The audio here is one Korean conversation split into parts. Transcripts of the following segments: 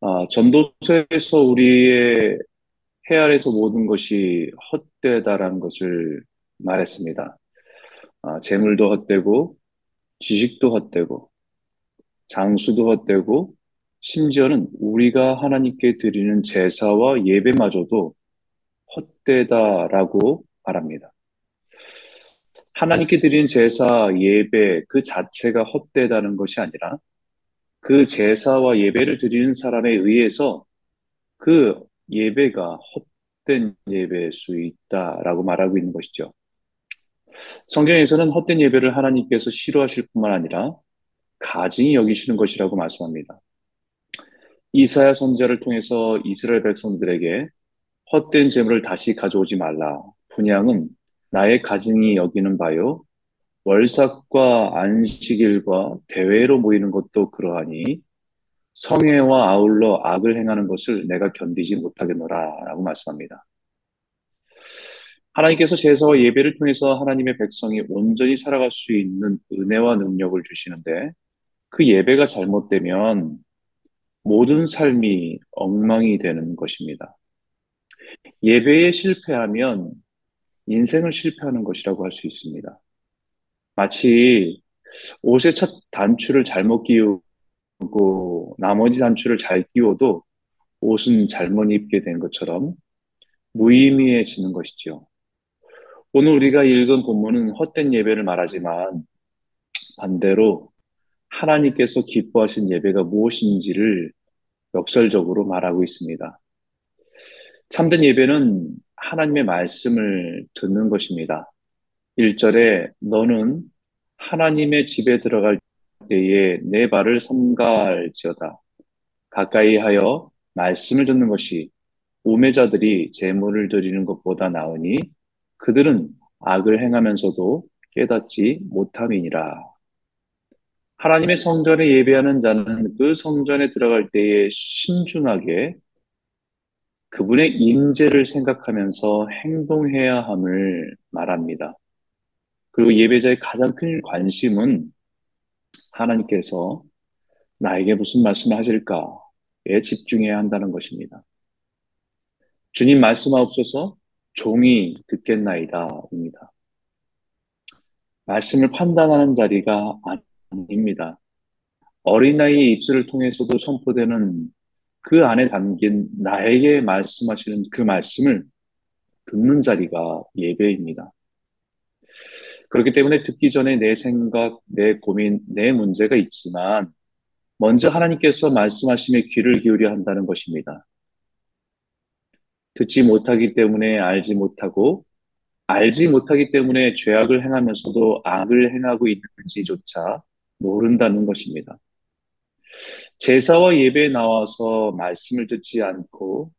아, 전도서에서 우리의 헤아려서 모든 것이 헛되다라는 것을 말했습니다. 아, 재물도 헛되고, 지식도 헛되고, 장수도 헛되고, 심지어는 우리가 하나님께 드리는 제사와 예배마저도 헛되다라고 말합니다. 하나님께 드리는 제사, 예배 그 자체가 헛되다는 것이 아니라 그 제사와 예배를 드리는 사람에 의해서 그 예배가 헛된 예배일 수 있다라고 말하고 있는 것이죠. 성경에서는 헛된 예배를 하나님께서 싫어하실 뿐만 아니라 가증히 여기시는 것이라고 말씀합니다. 이사야 선자를 통해서 이스라엘 백성들에게 헛된 재물을 다시 가져오지 말라. 분양은 나의 가증히 여기는 바요. 월삭과 안식일과 대회로 모이는 것도 그러하니 성애와 아울러 악을 행하는 것을 내가 견디지 못하겠노라 라고 말씀합니다. 하나님께서 제사와 예배를 통해서 하나님의 백성이 온전히 살아갈 수 있는 은혜와 능력을 주시는데 그 예배가 잘못되면 모든 삶이 엉망이 되는 것입니다. 예배에 실패하면 인생을 실패하는 것이라고 할 수 있습니다. 마치 옷의 첫 단추를 잘못 끼우고 나머지 단추를 잘 끼워도 옷은 잘못 입게 된 것처럼 무의미해지는 것이죠. 오늘 우리가 읽은 본문은 헛된 예배를 말하지만 반대로 하나님께서 기뻐하신 예배가 무엇인지를 역설적으로 말하고 있습니다. 참된 예배는 하나님의 말씀을 듣는 것입니다. 1절에 너는 하나님의 집에 들어갈 때에 내 발을 삼가할지어다. 가까이 하여 말씀을 듣는 것이 우매자들이 재물을 드리는 것보다 나으니 그들은 악을 행하면서도 깨닫지 못함이니라. 하나님의 성전에 예배하는 자는 그 성전에 들어갈 때에 신중하게 그분의 임재를 생각하면서 행동해야 함을 말합니다. 그리고 예배자의 가장 큰 관심은 하나님께서 나에게 무슨 말씀을 하실까에 집중해야 한다는 것입니다. 주님 말씀하옵소서 종이 듣겠나이다입니다. 말씀을 판단하는 자리가 아닙니다. 어린아이의 입술을 통해서도 선포되는 그 안에 담긴 나에게 말씀하시는 그 말씀을 듣는 자리가 예배입니다. 그렇기 때문에 듣기 전에 내 생각, 내 고민, 내 문제가 있지만 먼저 하나님께서 말씀하심에 귀를 기울여 한다는 것입니다. 듣지 못하기 때문에 알지 못하고 알지 못하기 때문에 죄악을 행하면서도 악을 행하고 있는지조차 모른다는 것입니다. 제사와 예배에 나와서 말씀을 듣지 않고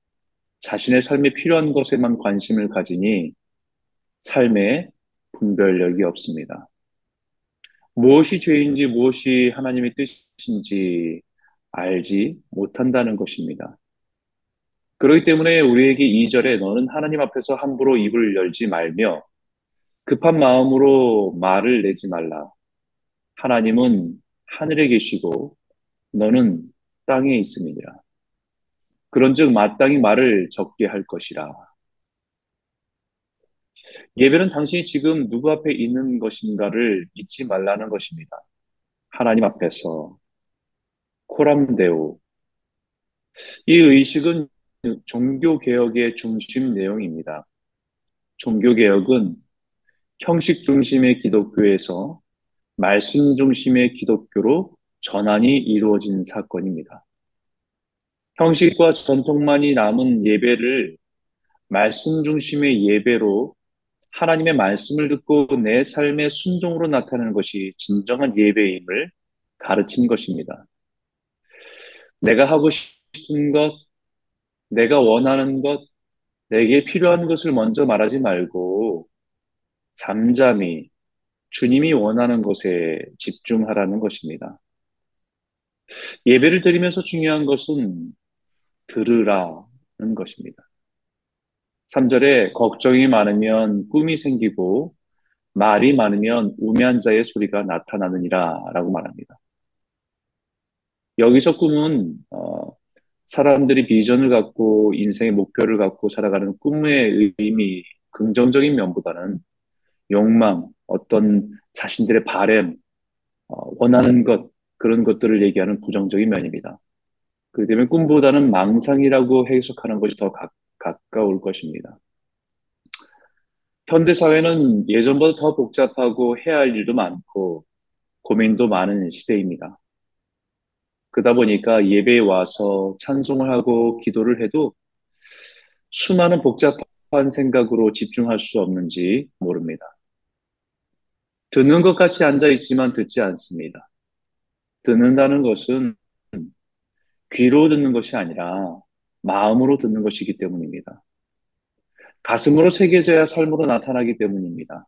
자신의 삶에 필요한 것에만 관심을 가지니 삶에 분별력이 없습니다. 무엇이 죄인지 무엇이 하나님의 뜻인지 알지 못한다는 것입니다. 그렇기 때문에 우리에게 2절에 너는 하나님 앞에서 함부로 입을 열지 말며 급한 마음으로 말을 내지 말라. 하나님은 하늘에 계시고 너는 땅에 있음이니라. 그런즉 마땅히 말을 적게 할 것이라. 예배는 당신이 지금 누구 앞에 있는 것인가를 잊지 말라는 것입니다. 하나님 앞에서 코람데오. 이 의식은 종교개혁의 중심 내용입니다. 종교개혁은 형식 중심의 기독교에서 말씀 중심의 기독교로 전환이 이루어진 사건입니다. 형식과 전통만이 남은 예배를 말씀 중심의 예배로 하나님의 말씀을 듣고 내 삶의 순종으로 나타내는 것이 진정한 예배임을 가르친 것입니다. 내가 하고 싶은 것, 내가 원하는 것, 내게 필요한 것을 먼저 말하지 말고 잠잠히 주님이 원하는 것에 집중하라는 것입니다. 예배를 드리면서 중요한 것은 들으라는 것입니다. 3절에 걱정이 많으면 꿈이 생기고 말이 많으면 우매한 자의 소리가 나타나느니라 라고 말합니다. 여기서 꿈은 어, 사람들이 비전을 갖고 인생의 목표를 갖고 살아가는 꿈의 의미, 긍정적인 면보다는 욕망, 어떤 자신들의 바램, 어, 원하는 것, 그런 것들을 얘기하는 부정적인 면입니다. 그렇기 때문에 꿈보다는 망상이라고 해석하는 것이 더 가, 가까울 것입니다. 현대 사회는 예전보다 더 복잡하고 해야 할 일도 많고 고민도 많은 시대입니다. 그러다 보니까 예배에 와서 찬송을 하고 기도를 해도 수많은 복잡한 생각으로 집중할 수 없는지 모릅니다. 듣는 것 같이 앉아 있지만 듣지 않습니다. 듣는다는 것은 귀로 듣는 것이 아니라 마음으로 듣는 것이기 때문입니다. 가슴으로 새겨져야 삶으로 나타나기 때문입니다.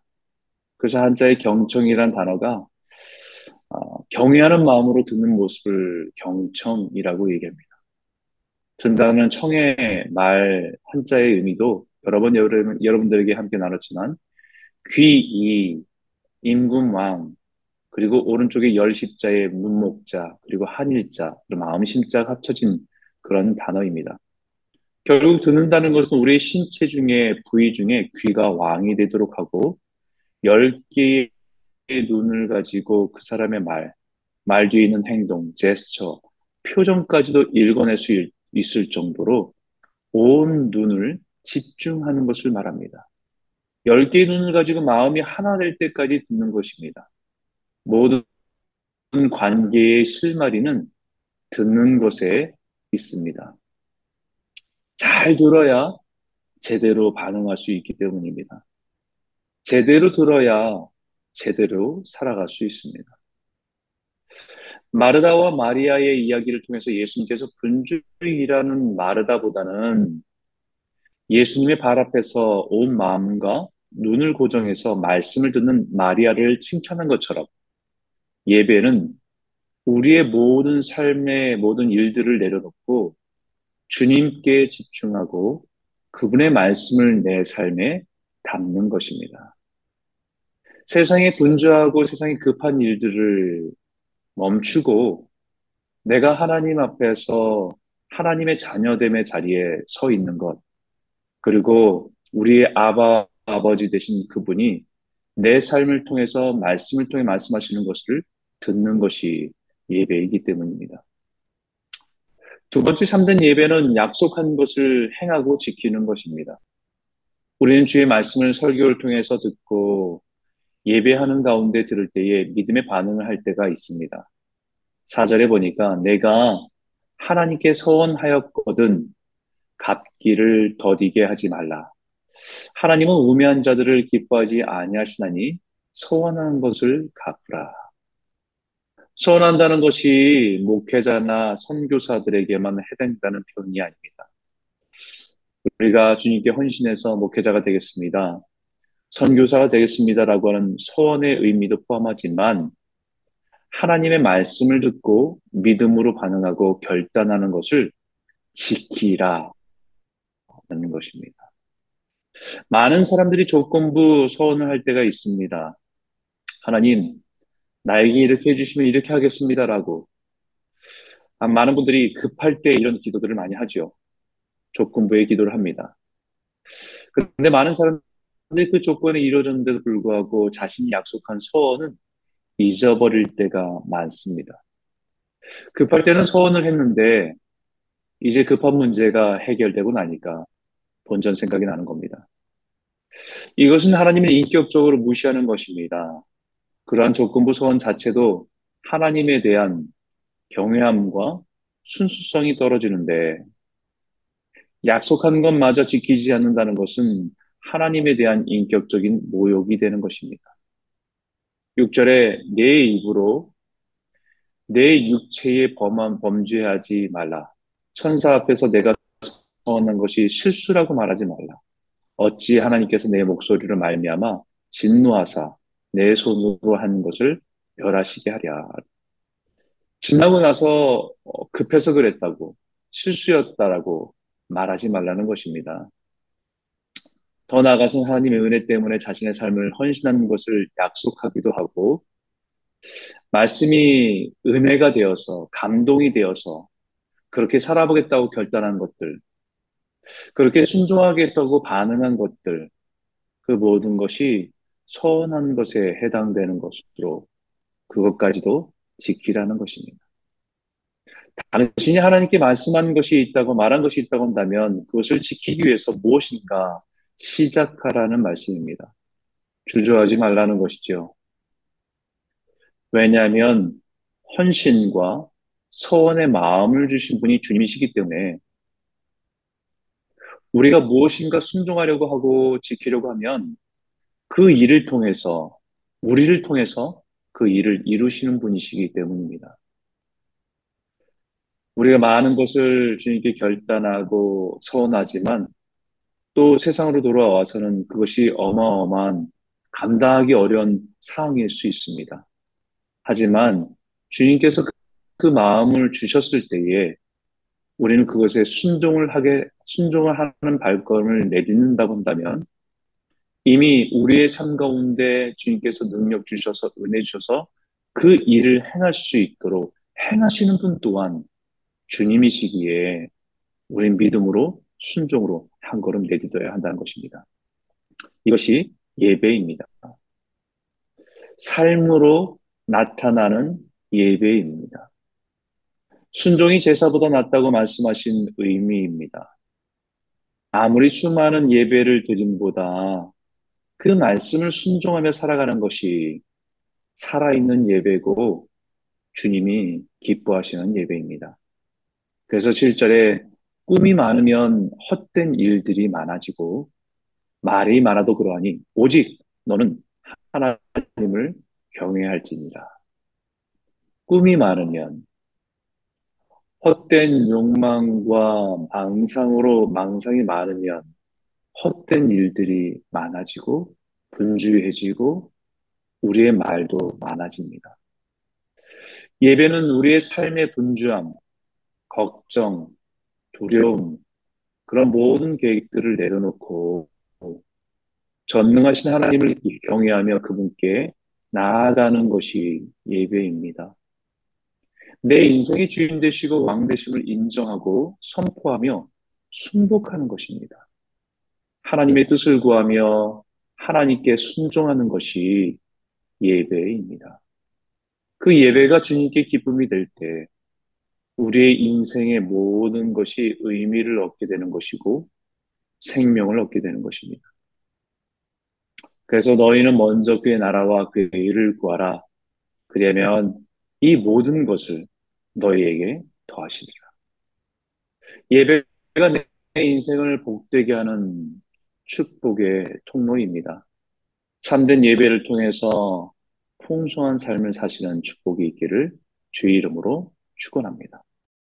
그래서 한자의 경청이란 단어가 어, 경외하는 마음으로 듣는 모습을 경청이라고 얘기합니다. 듣다는 청의 말 한자의 의미도 여러 번 여러분, 여러분들에게 함께 나눴지만 귀이 임금왕 그리고 오른쪽에 열십자의 문목자 그리고 한일자 그리고 마음심자가 합쳐진 그런 단어입니다. 결국 듣는다는 것은 우리의 신체 중에 부위 중에 귀가 왕이 되도록 하고 열 개의 눈을 가지고 그 사람의 말, 말 뒤에 있는 행동, 제스처, 표정까지도 읽어낼 수 있을 정도로 온 눈을 집중하는 것을 말합니다. 열 개의 눈을 가지고 마음이 하나 될 때까지 듣는 것입니다. 모든 관계의 실마리는 듣는 것에 있습니다. 잘 들어야 제대로 반응할 수 있기 때문입니다. 제대로 들어야 제대로 살아갈 수 있습니다. 마르다와 마리아의 이야기를 통해서 예수님께서 분주이라는 마르다보다는 예수님의 발 앞에서 온 마음과 눈을 고정해서 말씀을 듣는 마리아를 칭찬한 것처럼 예배는 우리의 모든 삶의 모든 일들을 내려놓고 주님께 집중하고 그분의 말씀을 내 삶에 담는 것입니다. 세상에 분주하고 세상에 급한 일들을 멈추고 내가 하나님 앞에서 하나님의 자녀됨의 자리에 서 있는 것, 그리고 우리의 아바, 아버지 되신 그분이 내 삶을 통해서 말씀을 통해 말씀하시는 것을 듣는 것이 예배이기 때문입니다. 두 번째 참된 예배는 약속한 것을 행하고 지키는 것입니다. 우리는 주의 말씀을 설교를 통해서 듣고 예배하는 가운데 들을 때에 믿음의 반응을 할 때가 있습니다. 사절에 보니까 내가 하나님께 서원하였거든 갚기를 더디게 하지 말라. 하나님은 우매한 자들을 기뻐하지 아니하시나니 소원하는 것을 갚으라. 소원한다는 것이 목회자나 선교사들에게만 해당된다는 표현이 아닙니다. 우리가 주님께 헌신해서 목회자가 되겠습니다. 선교사가 되겠습니다라고 하는 소원의 의미도 포함하지만 하나님의 말씀을 듣고 믿음으로 반응하고 결단하는 것을 지키라 하는 것입니다. 많은 사람들이 조건부 소원을 할 때가 있습니다. 하나님, 나에게 이렇게 해주시면 이렇게 하겠습니다라고. 아, 많은 분들이 급할 때 이런 기도들을 많이 하죠. 조건부의 기도를 합니다. 그런데 많은 사람들이 그 조건이 이루어졌는데도 불구하고 자신이 약속한 소원은 잊어버릴 때가 많습니다. 급할 때는 소원을 했는데 이제 급한 문제가 해결되고 나니까 본전 생각이 나는 겁니다. 이것은 하나님을 인격적으로 무시하는 것입니다. 그러한 조건부 소원 자체도 하나님에 대한 경외함과 순수성이 떨어지는데 약속한 것마저 지키지 않는다는 것은 하나님에 대한 인격적인 모욕이 되는 것입니다. 6절에 내 입으로 내 육체에 범한 범죄하지 말라. 천사 앞에서 내가 선언한 것이 실수라고 말하지 말라. 어찌 하나님께서 내 목소리를 말미암아 진노하사 내 손으로 한 것을 멸하시게 하랴. 지나고 나서 어, 급해서 그랬다고 실수였다라고 말하지 말라는 것입니다. 더 나아가서 하나님의 은혜 때문에 자신의 삶을 헌신하는 것을 약속하기도 하고 말씀이 은혜가 되어서 감동이 되어서 그렇게 살아보겠다고 결단한 것들, 그렇게 순종하겠다고 반응한 것들, 그 모든 것이 선한 것에 해당되는 것으로 그것까지도 지키라는 것입니다. 당신이 하나님께 말씀한 것이 있다고 말한 것이 있다고 한다면 그것을 지키기 위해서 무엇인가 시작하라는 말씀입니다. 주저하지 말라는 것이죠. 왜냐하면 헌신과 서원의 마음을 주신 분이 주님이시기 때문에 우리가 무엇인가 순종하려고 하고 지키려고 하면 그 일을 통해서 우리를 통해서 그 일을 이루시는 분이시기 때문입니다. 우리가 많은 것을 주님께 결단하고 서원하지만 또 세상으로 돌아와서는 그것이 어마어마한 감당하기 어려운 상황일 수 있습니다. 하지만 주님께서 그, 그 마음을 주셨을 때에 우리는 그것에 순종을 하게, 순종을 하는 발걸음을 내딛는다고 한다면 이미 우리의 삶 가운데 주님께서 능력 주셔서 은혜 주셔서 그 일을 행할 수 있도록 행하시는 분 또한 주님이시기에 우린 믿음으로 순종으로 한 걸음 내딛어야 한다는 것입니다. 이것이 예배입니다. 삶으로 나타나는 예배입니다. 순종이 제사보다 낫다고 말씀하신 의미입니다. 아무리 수많은 예배를 드림보다 그 말씀을 순종하며 살아가는 것이 살아있는 예배고 주님이 기뻐하시는 예배입니다. 그래서 7절에 꿈이 많으면 헛된 일들이 많아지고 말이 많아도 그러하니 오직 너는 하나님을 경외할지니라. 꿈이 많으면 헛된 욕망과 망상으로 망상이 많으면 헛된 일들이 많아지고 분주해지고 우리의 말도 많아집니다. 예배는 우리의 삶의 분주함, 걱정, 두려움, 그런 모든 계획들을 내려놓고 전능하신 하나님을 경외하며 그분께 나아가는 것이 예배입니다. 내 인생의 주인 되시고 왕 되심을 인정하고 선포하며 순복하는 것입니다. 하나님의 뜻을 구하며 하나님께 순종하는 것이 예배입니다. 그 예배가 주님께 기쁨이 될 때 우리의 인생의 모든 것이 의미를 얻게 되는 것이고 생명을 얻게 되는 것입니다. 그래서 너희는 먼저 그의 나라와 그의 일을 구하라. 그러면 이 모든 것을 너희에게 더하시리라. 예배가 내 인생을 복되게 하는 축복의 통로입니다. 참된 예배를 통해서 풍성한 삶을 사시는 축복이 있기를 주의 이름으로 축원합니다.